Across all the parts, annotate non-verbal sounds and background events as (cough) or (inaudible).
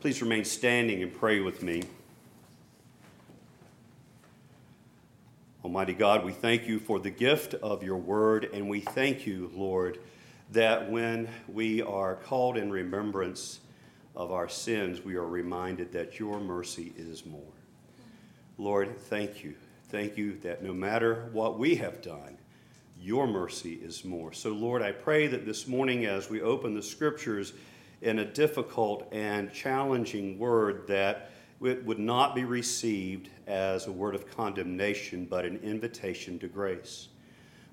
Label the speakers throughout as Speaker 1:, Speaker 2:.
Speaker 1: Please remain standing and pray with me. Almighty God, we thank you for the gift of your word, and we thank you, Lord, that when we are called in remembrance of our sins, we are reminded that your mercy is more. Lord, thank you. Thank you that no matter what we have done, your mercy is more. So, Lord, I pray that this morning as we open the scriptures in a difficult and challenging word, that it would not be received as a word of condemnation, but an invitation to grace.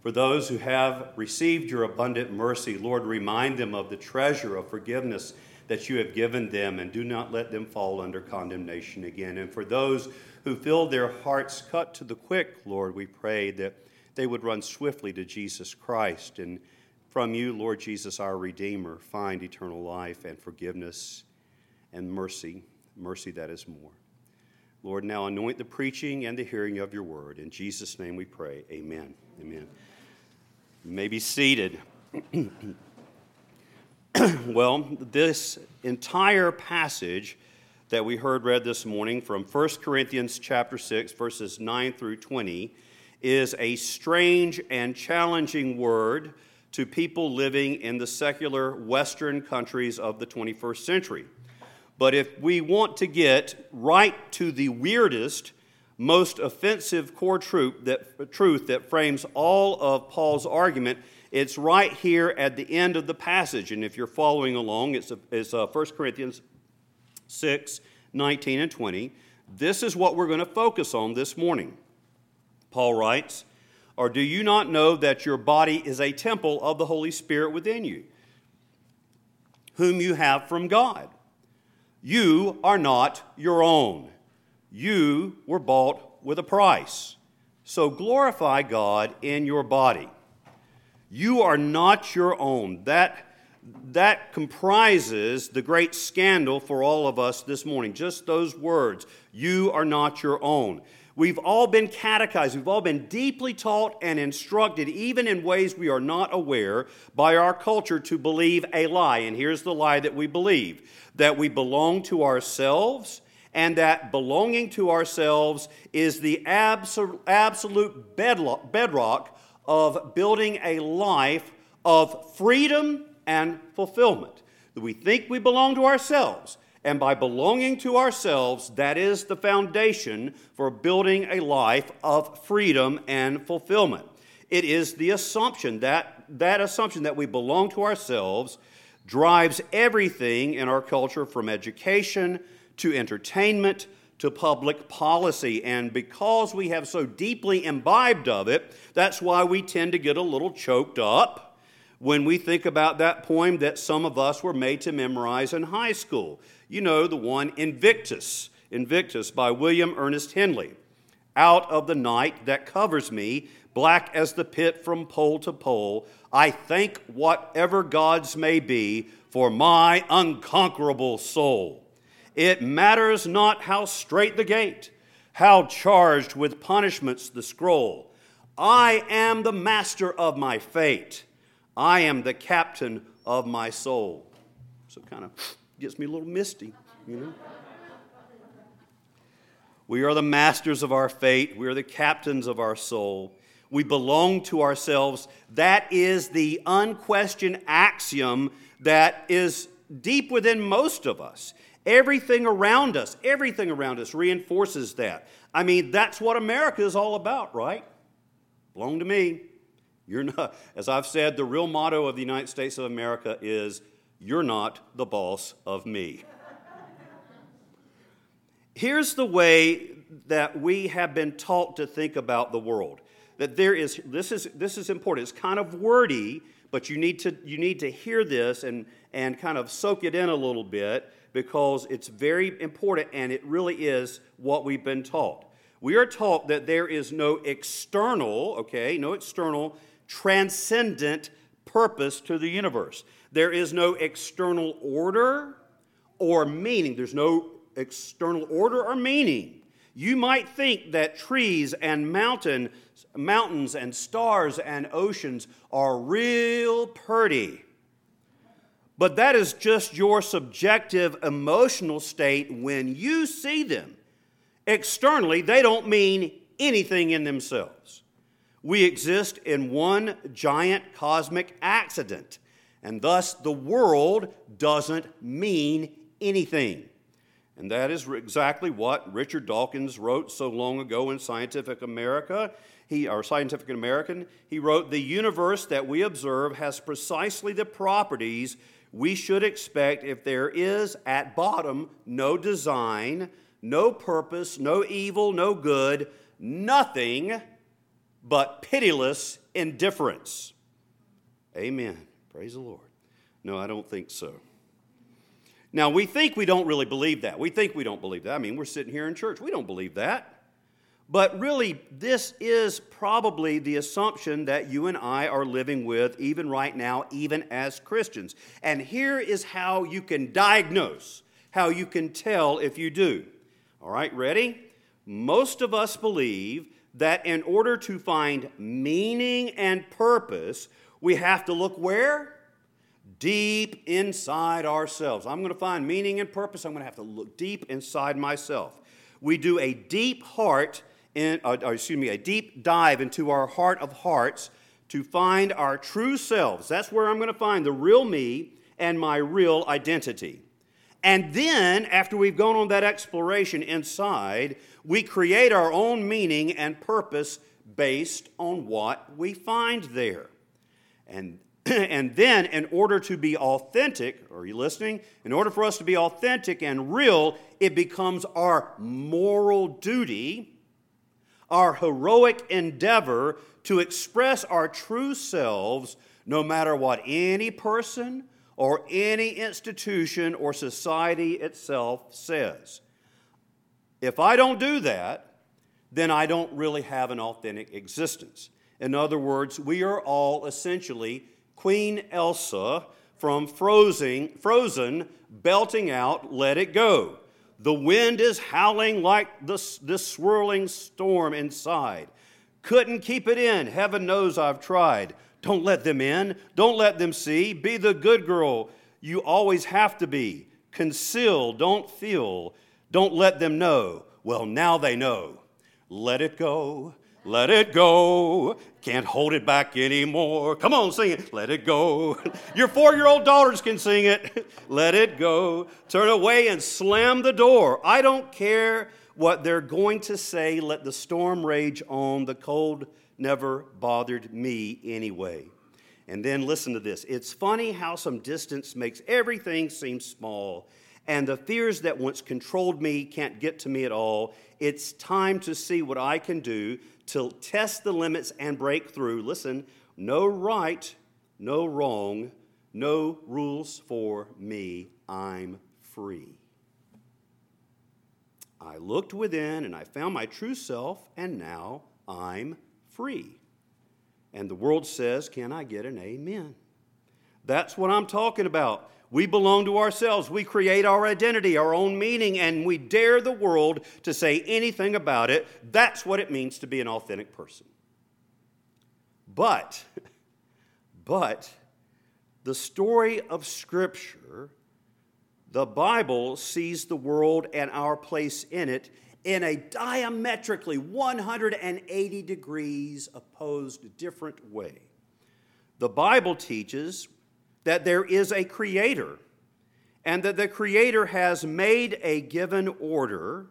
Speaker 1: For those who have received your abundant mercy, Lord, remind them of the treasure of forgiveness that you have given them and do not let them fall under condemnation again. And for those who feel their hearts cut to the quick, Lord, we pray that they would run swiftly to Jesus Christ and from you, Lord Jesus, our Redeemer, find eternal life and forgiveness and mercy, mercy that is more. Lord, now anoint the preaching and the hearing of your word. In Jesus' name we pray. Amen. Amen. You may be seated. (clears throat) well, this entire passage that we heard read this morning from 1 Corinthians chapter 6 verses 9 through 20 is a strange and challenging word to people living in the secular western countries of the 21st century. But if we want to get right to the weirdest, most offensive core truth that, truth that frames all of Paul's argument, it's right here at the end of the passage. And if you're following along, it's, it's uh, 1 Corinthians 6 19 and 20. This is what we're going to focus on this morning. Paul writes, Or do you not know that your body is a temple of the Holy Spirit within you, whom you have from God? You are not your own. You were bought with a price. So glorify God in your body. You are not your own. That, that comprises the great scandal for all of us this morning. Just those words. You are not your own. We've all been catechized, we've all been deeply taught and instructed, even in ways we are not aware, by our culture to believe a lie. And here's the lie that we believe that we belong to ourselves, and that belonging to ourselves is the absolute bedrock of building a life of freedom and fulfillment. That we think we belong to ourselves and by belonging to ourselves, that is the foundation for building a life of freedom and fulfillment. It is the assumption that that assumption that we belong to ourselves drives everything in our culture from education to entertainment to public policy. And because we have so deeply imbibed of it, that's why we tend to get a little choked up when we think about that poem that some of us were made to memorize in high school. You know, the one Invictus, Invictus by William Ernest Henley. Out of the night that covers me, black as the pit from pole to pole, I thank whatever gods may be for my unconquerable soul. It matters not how straight the gate, how charged with punishments the scroll. I am the master of my fate. I am the captain of my soul. So kind of Gets me a little misty, you know. We are the masters of our fate. We are the captains of our soul. We belong to ourselves. That is the unquestioned axiom that is deep within most of us. Everything around us, everything around us reinforces that. I mean, that's what America is all about, right? Belong to me. You're not, as I've said, the real motto of the United States of America is you're not the boss of me. Here's the way that we have been taught to think about the world. That there is, this is, this is important. It's kind of wordy, but you need to, you need to hear this and, and kind of soak it in a little bit because it's very important and it really is what we've been taught. We are taught that there is no external, okay, no external, transcendent purpose to the universe. There is no external order or meaning. There's no external order or meaning. You might think that trees and mountain, mountains and stars and oceans are real pretty. but that is just your subjective emotional state when you see them. Externally, they don't mean anything in themselves. We exist in one giant cosmic accident, and thus the world doesn't mean anything. And that is exactly what Richard Dawkins wrote so long ago in Scientific America. He, or Scientific American, he wrote, The universe that we observe has precisely the properties we should expect if there is, at bottom, no design, no purpose, no evil, no good, nothing but pitiless indifference. Amen. Praise the Lord. No, I don't think so. Now, we think we don't really believe that. We think we don't believe that. I mean, we're sitting here in church. We don't believe that. But really, this is probably the assumption that you and I are living with even right now, even as Christians. And here is how you can diagnose, how you can tell if you do. All right, ready? Most of us believe that in order to find meaning and purpose, we have to look where? Deep inside ourselves. I'm going to find meaning and purpose. I'm going to have to look deep inside myself. We do a deep heart, in, uh, excuse me, a deep dive into our heart of hearts to find our true selves. That's where I'm going to find the real me and my real identity. And then, after we've gone on that exploration inside, we create our own meaning and purpose based on what we find there. And, (clears throat) and then, in order to be authentic, are you listening? In order for us to be authentic and real, it becomes our moral duty, our heroic endeavor to express our true selves no matter what any person or any institution or society itself says. If I don't do that, then I don't really have an authentic existence. In other words, we are all essentially Queen Elsa from Frozen, Frozen belting out, Let It Go. The wind is howling like this, this swirling storm inside. Couldn't keep it in. Heaven knows I've tried. Don't let them in. Don't let them see. Be the good girl you always have to be. Conceal, don't feel. Don't let them know. Well, now they know. Let it go. Let it go. Can't hold it back anymore. Come on, sing it. Let it go. (laughs) Your four year old daughters can sing it. (laughs) Let it go. Turn away and slam the door. I don't care what they're going to say. Let the storm rage on. The cold never bothered me anyway. And then listen to this. It's funny how some distance makes everything seem small and the fears that once controlled me can't get to me at all. It's time to see what I can do to test the limits and break through. Listen, no right, no wrong, no rules for me. I'm free. I looked within and I found my true self, and now I'm free. And the world says, Can I get an amen? That's what I'm talking about. We belong to ourselves. We create our identity, our own meaning, and we dare the world to say anything about it. That's what it means to be an authentic person. But, but, the story of Scripture, the Bible sees the world and our place in it in a diametrically 180 degrees opposed different way. The Bible teaches that there is a creator and that the creator has made a given order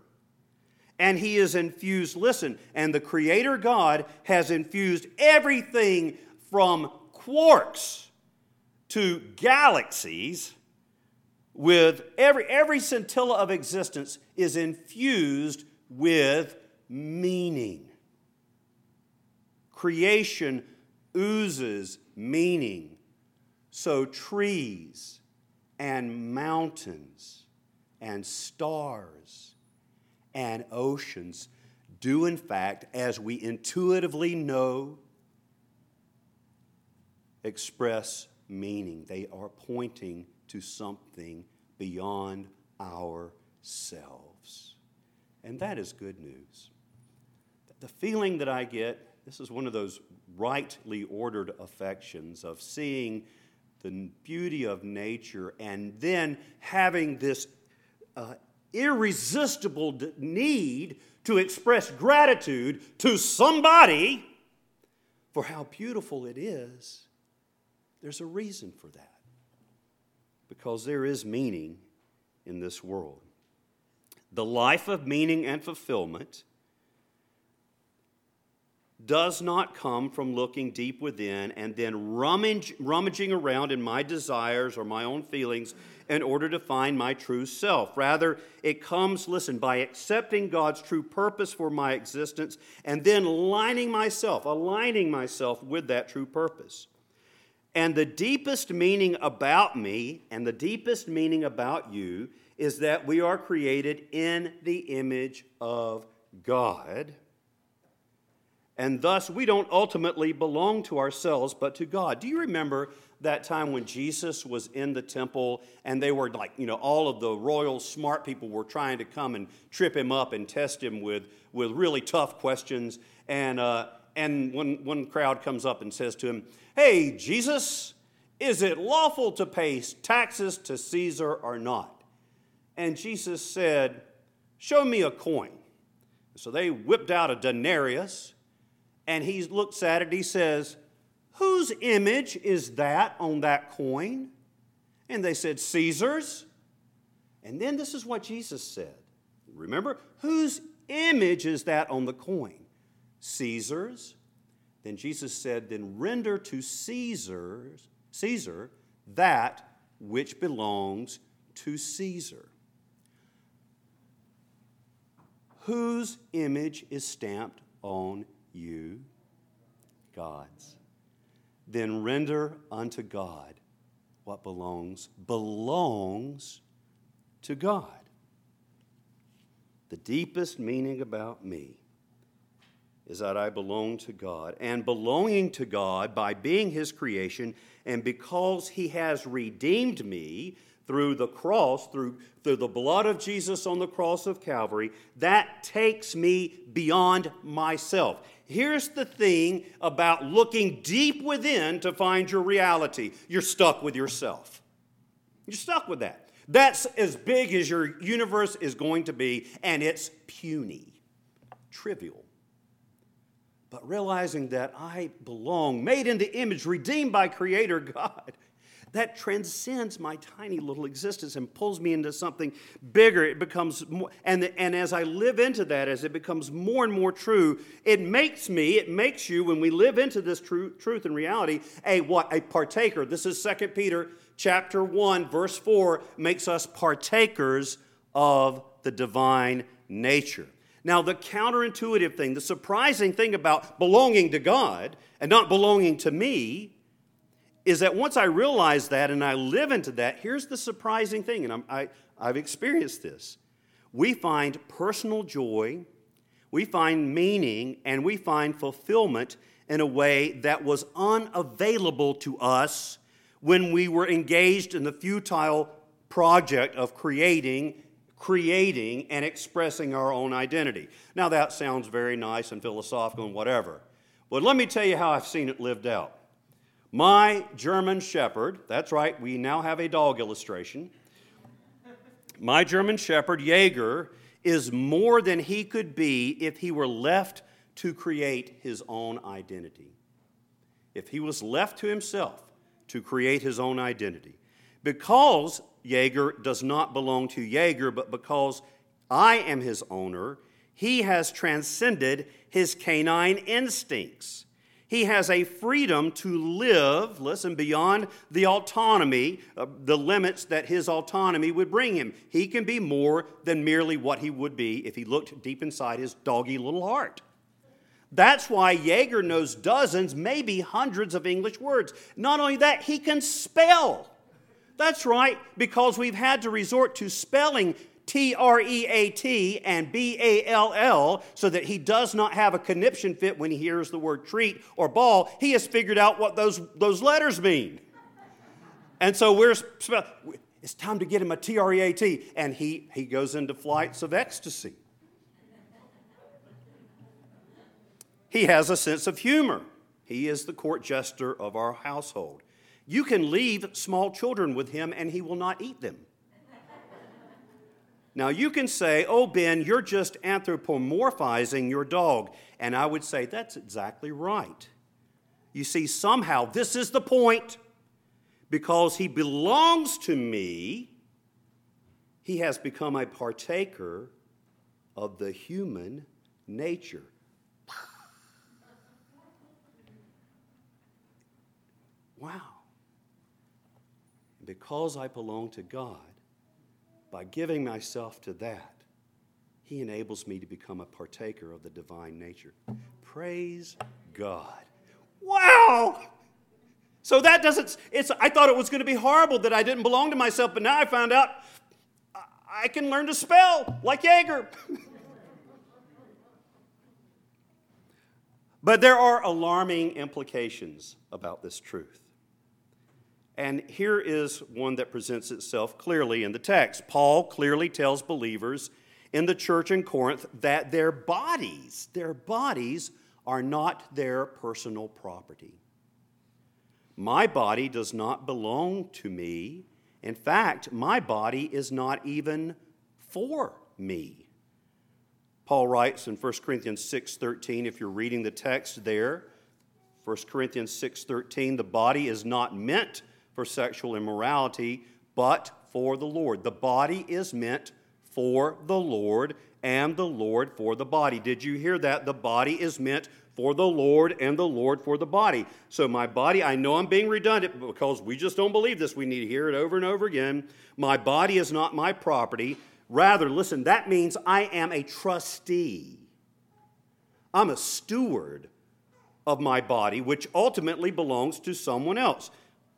Speaker 1: and he is infused, listen, and the creator God has infused everything from quarks to galaxies with every, every scintilla of existence is infused with meaning. Creation oozes meaning. So, trees and mountains and stars and oceans do, in fact, as we intuitively know, express meaning. They are pointing to something beyond ourselves. And that is good news. The feeling that I get, this is one of those rightly ordered affections of seeing the beauty of nature, and then having this uh, irresistible need to express gratitude to somebody for how beautiful it is, there's a reason for that. Because there is meaning in this world. The life of meaning and fulfillment does not come from looking deep within and then rummage, rummaging around in my desires or my own feelings in order to find my true self. Rather, it comes, listen, by accepting God's true purpose for my existence and then lining myself, aligning myself with that true purpose. And the deepest meaning about me and the deepest meaning about you is that we are created in the image of God and thus, we don't ultimately belong to ourselves, but to God. Do you remember that time when Jesus was in the temple and they were like, you know, all of the royal smart people were trying to come and trip him up and test him with, with really tough questions? And, uh, and one, one crowd comes up and says to him, Hey, Jesus, is it lawful to pay taxes to Caesar or not? And Jesus said, Show me a coin. So they whipped out a denarius and he looks at it, he says, Whose image is that on that coin? And they said, Caesar's. And then this is what Jesus said. Remember, whose image is that on the coin? Caesar's. Then Jesus said, Then render to Caesar's, Caesar that which belongs to Caesar. Whose image is stamped on you God's. Then render unto God what belongs, belongs to God. The deepest meaning about me is that I belong to God. And belonging to God by being His creation, and because He has redeemed me through the cross, through, through the blood of Jesus on the cross of Calvary, that takes me beyond myself. Here's the thing about looking deep within to find your reality you're stuck with yourself. You're stuck with that. That's as big as your universe is going to be, and it's puny, trivial. But realizing that I belong, made in the image, redeemed by Creator God, (laughs) that transcends my tiny little existence and pulls me into something bigger. It becomes more, and, and as I live into that, as it becomes more and more true, it makes me, it makes you, when we live into this true, truth and reality, a what? A partaker. This is 2 Peter chapter 1, verse 4, makes us partakers of the divine nature. Now, the counterintuitive thing, the surprising thing about belonging to God and not belonging to me is that once I realize that and I live into that, here's the surprising thing, and I'm, I, I've experienced this. We find personal joy, we find meaning, and we find fulfillment in a way that was unavailable to us when we were engaged in the futile project of creating creating and expressing our own identity. Now, that sounds very nice and philosophical and whatever, but let me tell you how I've seen it lived out. My German Shepherd, that's right, we now have a dog illustration. My German Shepherd, Jaeger, is more than he could be if he were left to create his own identity. If he was left to himself to create his own identity. Because Jaeger does not belong to Jaeger, but because I am his owner, he has transcended his canine instincts. He has a freedom to live, listen, beyond the autonomy, uh, the limits that his autonomy would bring him. He can be more than merely what he would be if he looked deep inside his doggy little heart. That's why Jaeger knows dozens, maybe hundreds of English words. Not only that, he can spell. That's right, because we've had to resort to spelling T R E A T and B A L L so that he does not have a conniption fit when he hears the word treat or ball. He has figured out what those, those letters mean. And so we're, it's time to get him a T R E A T. And he, he goes into flights of ecstasy. He has a sense of humor. He is the court jester of our household. You can leave small children with him and he will not eat them. Now, you can say, Oh, Ben, you're just anthropomorphizing your dog. And I would say, That's exactly right. You see, somehow this is the point. Because he belongs to me, he has become a partaker of the human nature. Wow. Because I belong to God, by giving myself to that, He enables me to become a partaker of the divine nature. Praise God. Wow! So that doesn't, it's, I thought it was going to be horrible that I didn't belong to myself, but now I found out I can learn to spell like Jaeger. (laughs) but there are alarming implications about this truth. And here is one that presents itself clearly in the text. Paul clearly tells believers in the church in Corinth that their bodies, their bodies are not their personal property. My body does not belong to me. In fact, my body is not even for me. Paul writes in 1 Corinthians 6:13 if you're reading the text there, 1 Corinthians 6:13 the body is not meant for sexual immorality, but for the Lord. The body is meant for the Lord, and the Lord for the body. Did you hear that? The body is meant for the Lord, and the Lord for the body. So, my body, I know I'm being redundant because we just don't believe this. We need to hear it over and over again. My body is not my property. Rather, listen, that means I am a trustee. I'm a steward of my body, which ultimately belongs to someone else.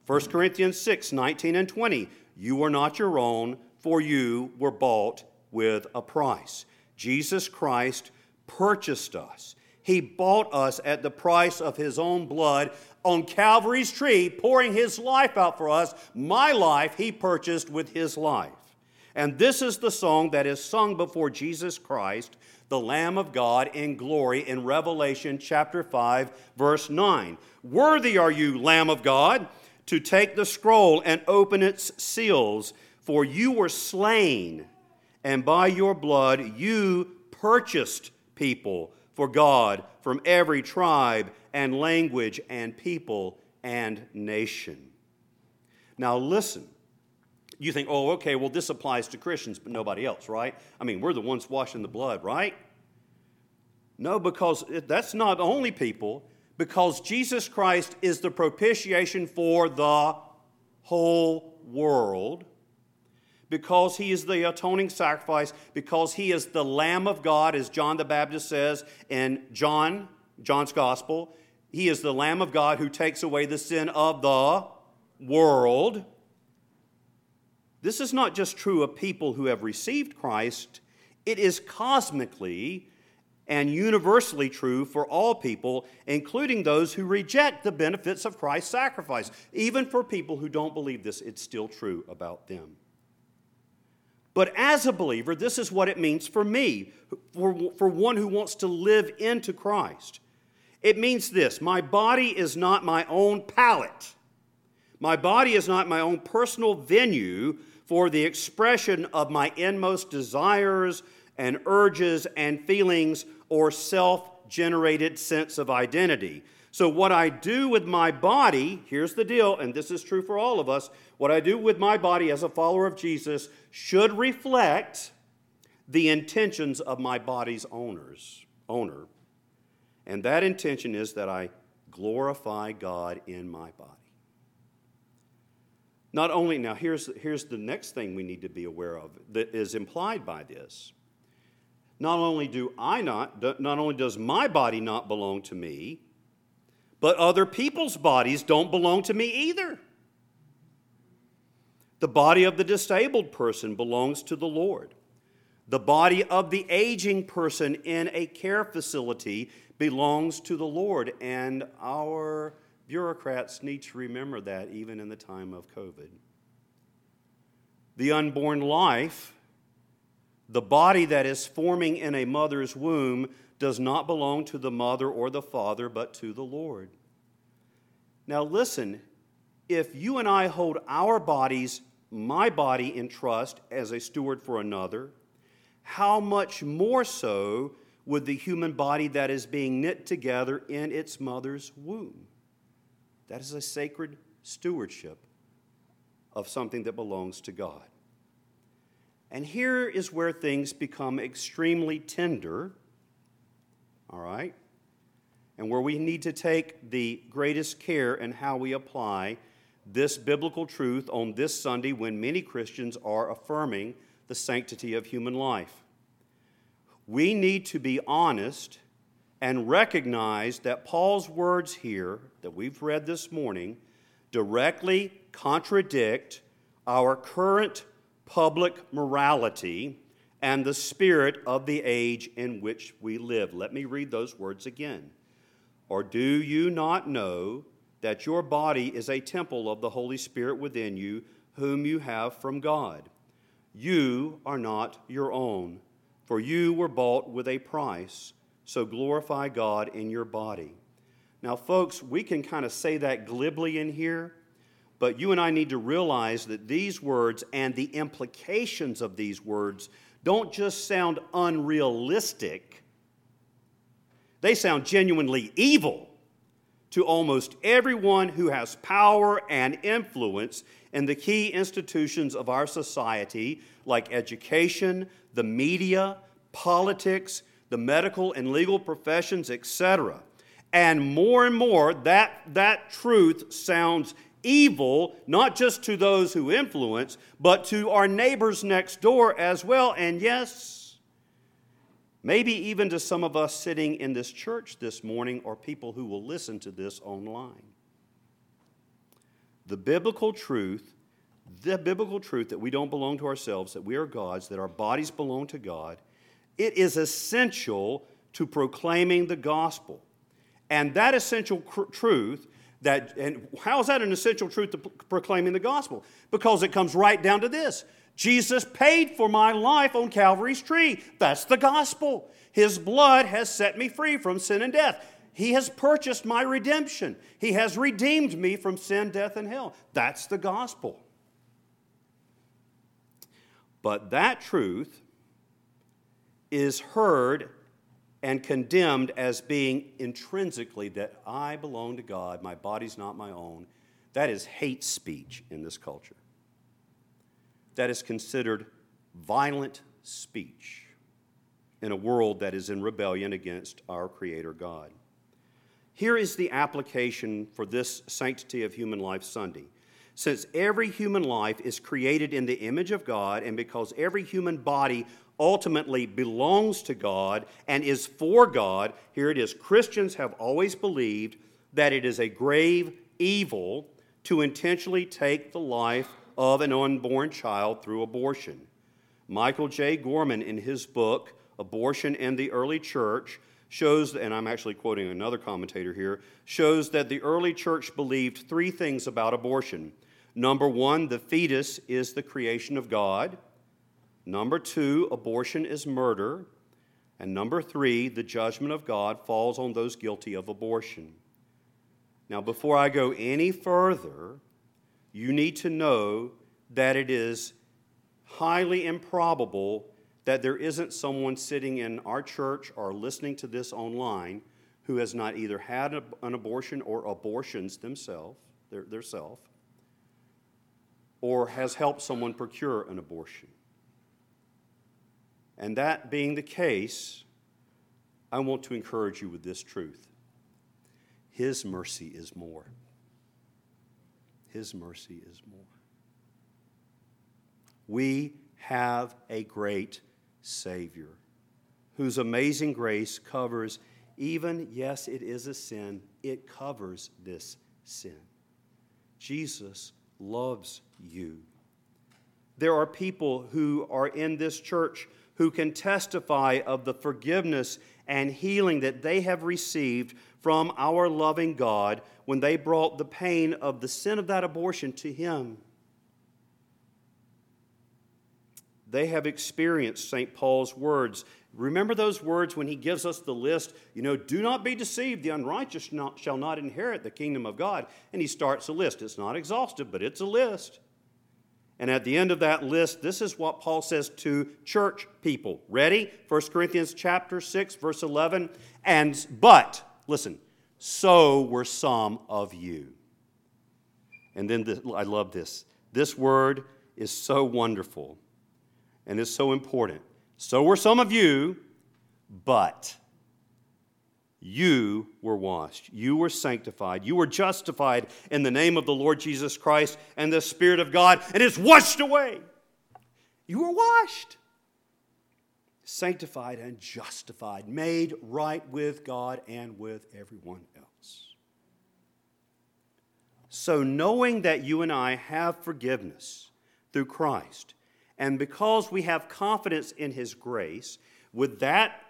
Speaker 1: 1 Corinthians 6 19 and 20. You are not your own, for you were bought with a price. Jesus Christ purchased us. He bought us at the price of his own blood on Calvary's tree, pouring his life out for us. My life he purchased with his life. And this is the song that is sung before Jesus Christ, the Lamb of God, in glory in Revelation chapter 5, verse 9. Worthy are you, Lamb of God to take the scroll and open its seals, for you were slain, and by your blood you purchased people for God from every tribe and language and people and nation. Now, listen. You think, oh, okay, well, this applies to Christians, but nobody else, right? I mean, we're the ones washing the blood, right? No, because that's not only people, because Jesus Christ is the propitiation for the whole world, because he is the atoning sacrifice, because he is the Lamb of God, as John the Baptist says in John, John's Gospel. He is the Lamb of God who takes away the sin of the world. This is not just true of people who have received Christ, it is cosmically and universally true for all people, including those who reject the benefits of Christ's sacrifice. Even for people who don't believe this, it's still true about them. But as a believer, this is what it means for me, for, for one who wants to live into Christ. It means this my body is not my own palette. My body is not my own personal venue for the expression of my inmost desires and urges and feelings or self generated sense of identity. So, what I do with my body, here's the deal, and this is true for all of us what I do with my body as a follower of Jesus should reflect the intentions of my body's owners, owner. And that intention is that I glorify God in my body. Not only, now here's, here's the next thing we need to be aware of that is implied by this. Not only do I not, not only does my body not belong to me, but other people's bodies don't belong to me either. The body of the disabled person belongs to the Lord. The body of the aging person in a care facility belongs to the Lord. And our bureaucrats need to remember that even in the time of COVID. The unborn life the body that is forming in a mother's womb does not belong to the mother or the father, but to the Lord. Now, listen, if you and I hold our bodies, my body, in trust as a steward for another, how much more so would the human body that is being knit together in its mother's womb? That is a sacred stewardship of something that belongs to God. And here is where things become extremely tender, all right? And where we need to take the greatest care in how we apply this biblical truth on this Sunday when many Christians are affirming the sanctity of human life. We need to be honest and recognize that Paul's words here that we've read this morning directly contradict our current public morality and the spirit of the age in which we live. Let me read those words again. Or do you not know that your body is a temple of the Holy Spirit within you, whom you have from God? You are not your own, for you were bought with a price. So glorify God in your body. Now, folks, we can kind of say that glibly in here, but you and I need to realize that these words and the implications of these words don't just sound unrealistic, they sound genuinely evil to almost everyone who has power and influence in the key institutions of our society, like education, the media, politics, the medical and legal professions, etc. And more and more, that, that truth sounds evil, not just to those who influence, but to our neighbors next door as well. And yes, maybe even to some of us sitting in this church this morning or people who will listen to this online. The biblical truth, the biblical truth that we don't belong to ourselves, that we are God's, that our bodies belong to God, it is essential to proclaiming the gospel. And that essential cr- truth that and how is that an essential truth to proclaiming the gospel? Because it comes right down to this. Jesus paid for my life on Calvary's tree. That's the gospel. His blood has set me free from sin and death. He has purchased my redemption. He has redeemed me from sin, death, and hell. That's the gospel. But that truth is heard and condemned as being intrinsically that I belong to God, my body's not my own. That is hate speech in this culture. That is considered violent speech in a world that is in rebellion against our Creator God. Here is the application for this Sanctity of Human Life Sunday. Since every human life is created in the image of God, and because every human body ultimately belongs to God and is for God, here it is Christians have always believed that it is a grave evil to intentionally take the life of an unborn child through abortion. Michael J. Gorman, in his book, Abortion and the Early Church, shows, and I'm actually quoting another commentator here, shows that the early church believed three things about abortion. Number one, the fetus is the creation of God. Number two, abortion is murder. And number three, the judgment of God falls on those guilty of abortion. Now, before I go any further, you need to know that it is highly improbable that there isn't someone sitting in our church or listening to this online who has not either had an abortion or abortions themselves, their, their self, or has helped someone procure an abortion. And that being the case, I want to encourage you with this truth His mercy is more. His mercy is more. We have a great Savior whose amazing grace covers even, yes, it is a sin, it covers this sin. Jesus loves you. There are people who are in this church who can testify of the forgiveness and healing that they have received from our loving God when they brought the pain of the sin of that abortion to Him. They have experienced St. Paul's words. Remember those words when he gives us the list? You know, do not be deceived, the unrighteous shall not inherit the kingdom of God. And he starts a list. It's not exhaustive, but it's a list. And at the end of that list, this is what Paul says to church people. Ready? 1 Corinthians chapter 6 verse 11. And but, listen, so were some of you. And then the, I love this. This word is so wonderful and is so important. So were some of you, but you were washed. You were sanctified. You were justified in the name of the Lord Jesus Christ and the Spirit of God, and it's washed away. You were washed, sanctified, and justified, made right with God and with everyone else. So, knowing that you and I have forgiveness through Christ, and because we have confidence in His grace, with that,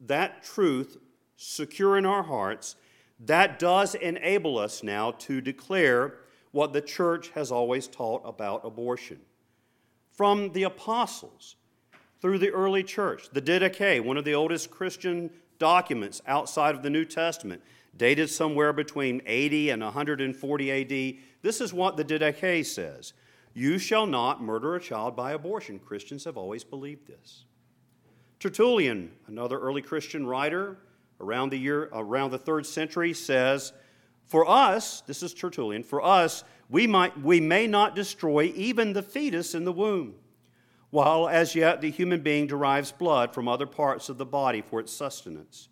Speaker 1: that truth secure in our hearts, that does enable us now to declare what the church has always taught about abortion. From the apostles through the early church, the Didache, one of the oldest Christian documents outside of the New Testament, dated somewhere between 80 and 140 AD. This is what the Didache says You shall not murder a child by abortion. Christians have always believed this. Tertullian, another early Christian writer, around the year around the third century says, For us, this is Tertullian, for us, we might we may not destroy even the fetus in the womb, while as yet the human being derives blood from other parts of the body for its sustenance.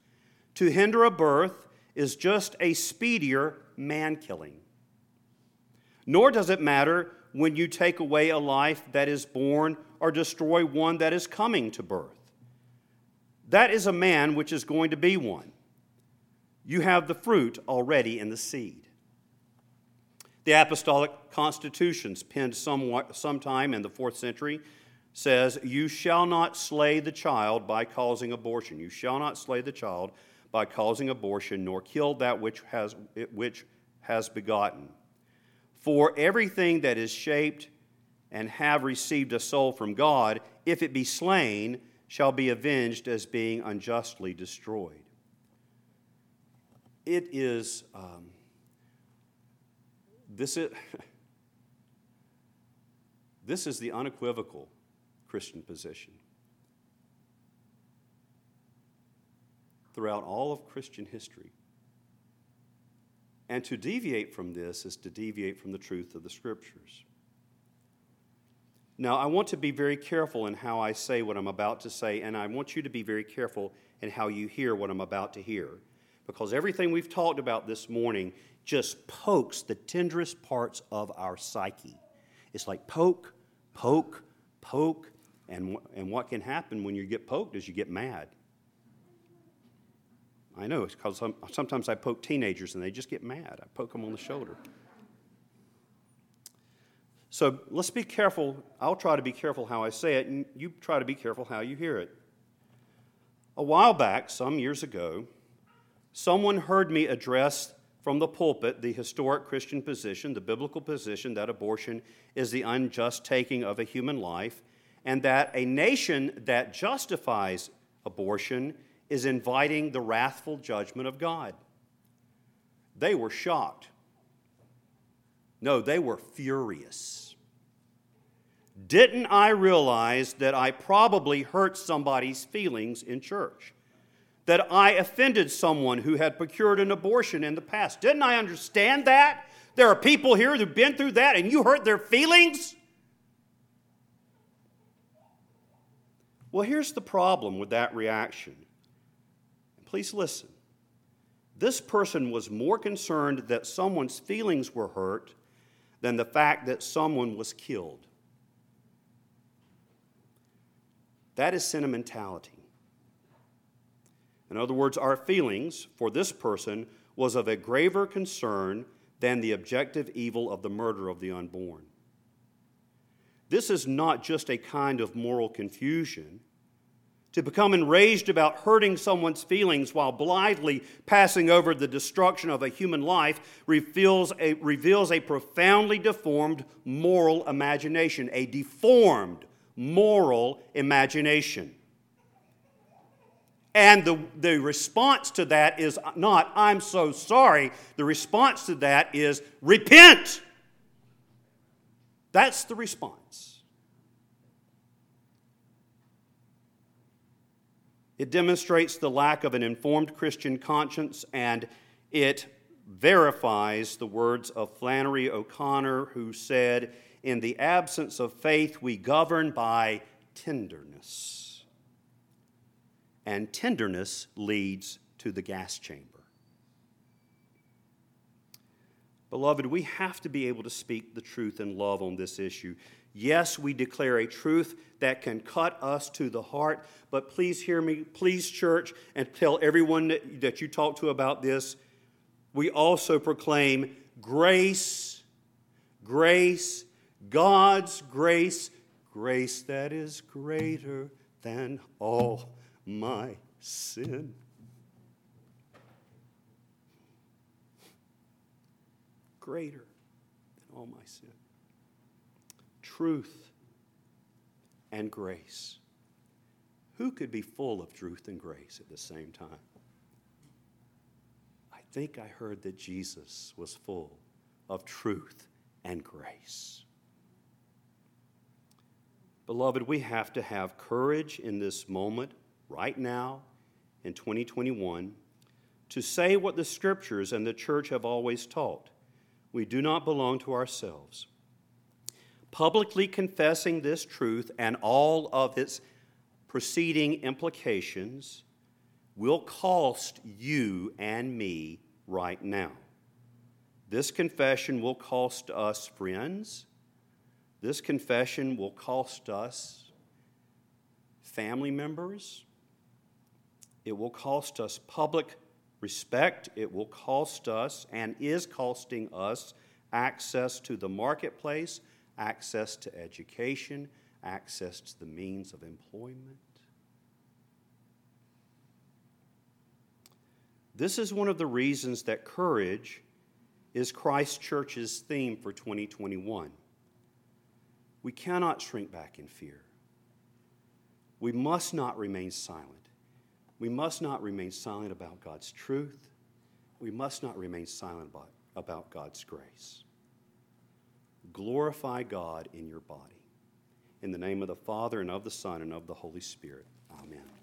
Speaker 1: To hinder a birth is just a speedier man killing. Nor does it matter when you take away a life that is born or destroy one that is coming to birth. That is a man which is going to be one. You have the fruit already in the seed. The Apostolic Constitutions, penned somewhat, sometime in the fourth century, says, You shall not slay the child by causing abortion. You shall not slay the child by causing abortion, nor kill that which has, which has begotten. For everything that is shaped and have received a soul from God, if it be slain, shall be avenged as being unjustly destroyed. It is, um, this is, (laughs) this is the unequivocal Christian position. Throughout all of Christian history. And to deviate from this is to deviate from the truth of the Scriptures. Now, I want to be very careful in how I say what I'm about to say, and I want you to be very careful in how you hear what I'm about to hear. Because everything we've talked about this morning just pokes the tenderest parts of our psyche. It's like poke, poke, poke, and, and what can happen when you get poked is you get mad. I know, it's because sometimes I poke teenagers and they just get mad. I poke them on the shoulder. So let's be careful. I'll try to be careful how I say it, and you try to be careful how you hear it. A while back, some years ago, someone heard me address from the pulpit the historic Christian position, the biblical position that abortion is the unjust taking of a human life, and that a nation that justifies abortion is inviting the wrathful judgment of God. They were shocked. No, they were furious. Didn't I realize that I probably hurt somebody's feelings in church? That I offended someone who had procured an abortion in the past? Didn't I understand that? There are people here who've been through that and you hurt their feelings? Well, here's the problem with that reaction. Please listen. This person was more concerned that someone's feelings were hurt than the fact that someone was killed. That is sentimentality. In other words, our feelings for this person was of a graver concern than the objective evil of the murder of the unborn. This is not just a kind of moral confusion to become enraged about hurting someone's feelings while blithely passing over the destruction of a human life reveals a, reveals a profoundly deformed moral imagination, a deformed moral imagination. And the, the response to that is not, I'm so sorry. The response to that is, repent. That's the response. It demonstrates the lack of an informed Christian conscience and it verifies the words of Flannery O'Connor, who said, In the absence of faith, we govern by tenderness. And tenderness leads to the gas chamber. Beloved, we have to be able to speak the truth in love on this issue. Yes, we declare a truth that can cut us to the heart, but please hear me, please, church, and tell everyone that, that you talk to about this. We also proclaim grace, grace, God's grace, grace that is greater than all my sin. greater than all my sin. Truth and grace. Who could be full of truth and grace at the same time? I think I heard that Jesus was full of truth and grace. Beloved, we have to have courage in this moment, right now, in 2021, to say what the scriptures and the church have always taught we do not belong to ourselves. Publicly confessing this truth and all of its preceding implications will cost you and me right now. This confession will cost us friends. This confession will cost us family members. It will cost us public respect, it will cost us and is costing us access to the marketplace, access to education, access to the means of employment. This is one of the reasons that courage is Christ Church's theme for 2021. We cannot shrink back in fear. We must not remain silent. We must not remain silent about God's truth. We must not remain silent about, about God's grace. Glorify God in your body. In the name of the Father, and of the Son, and of the Holy Spirit. Amen.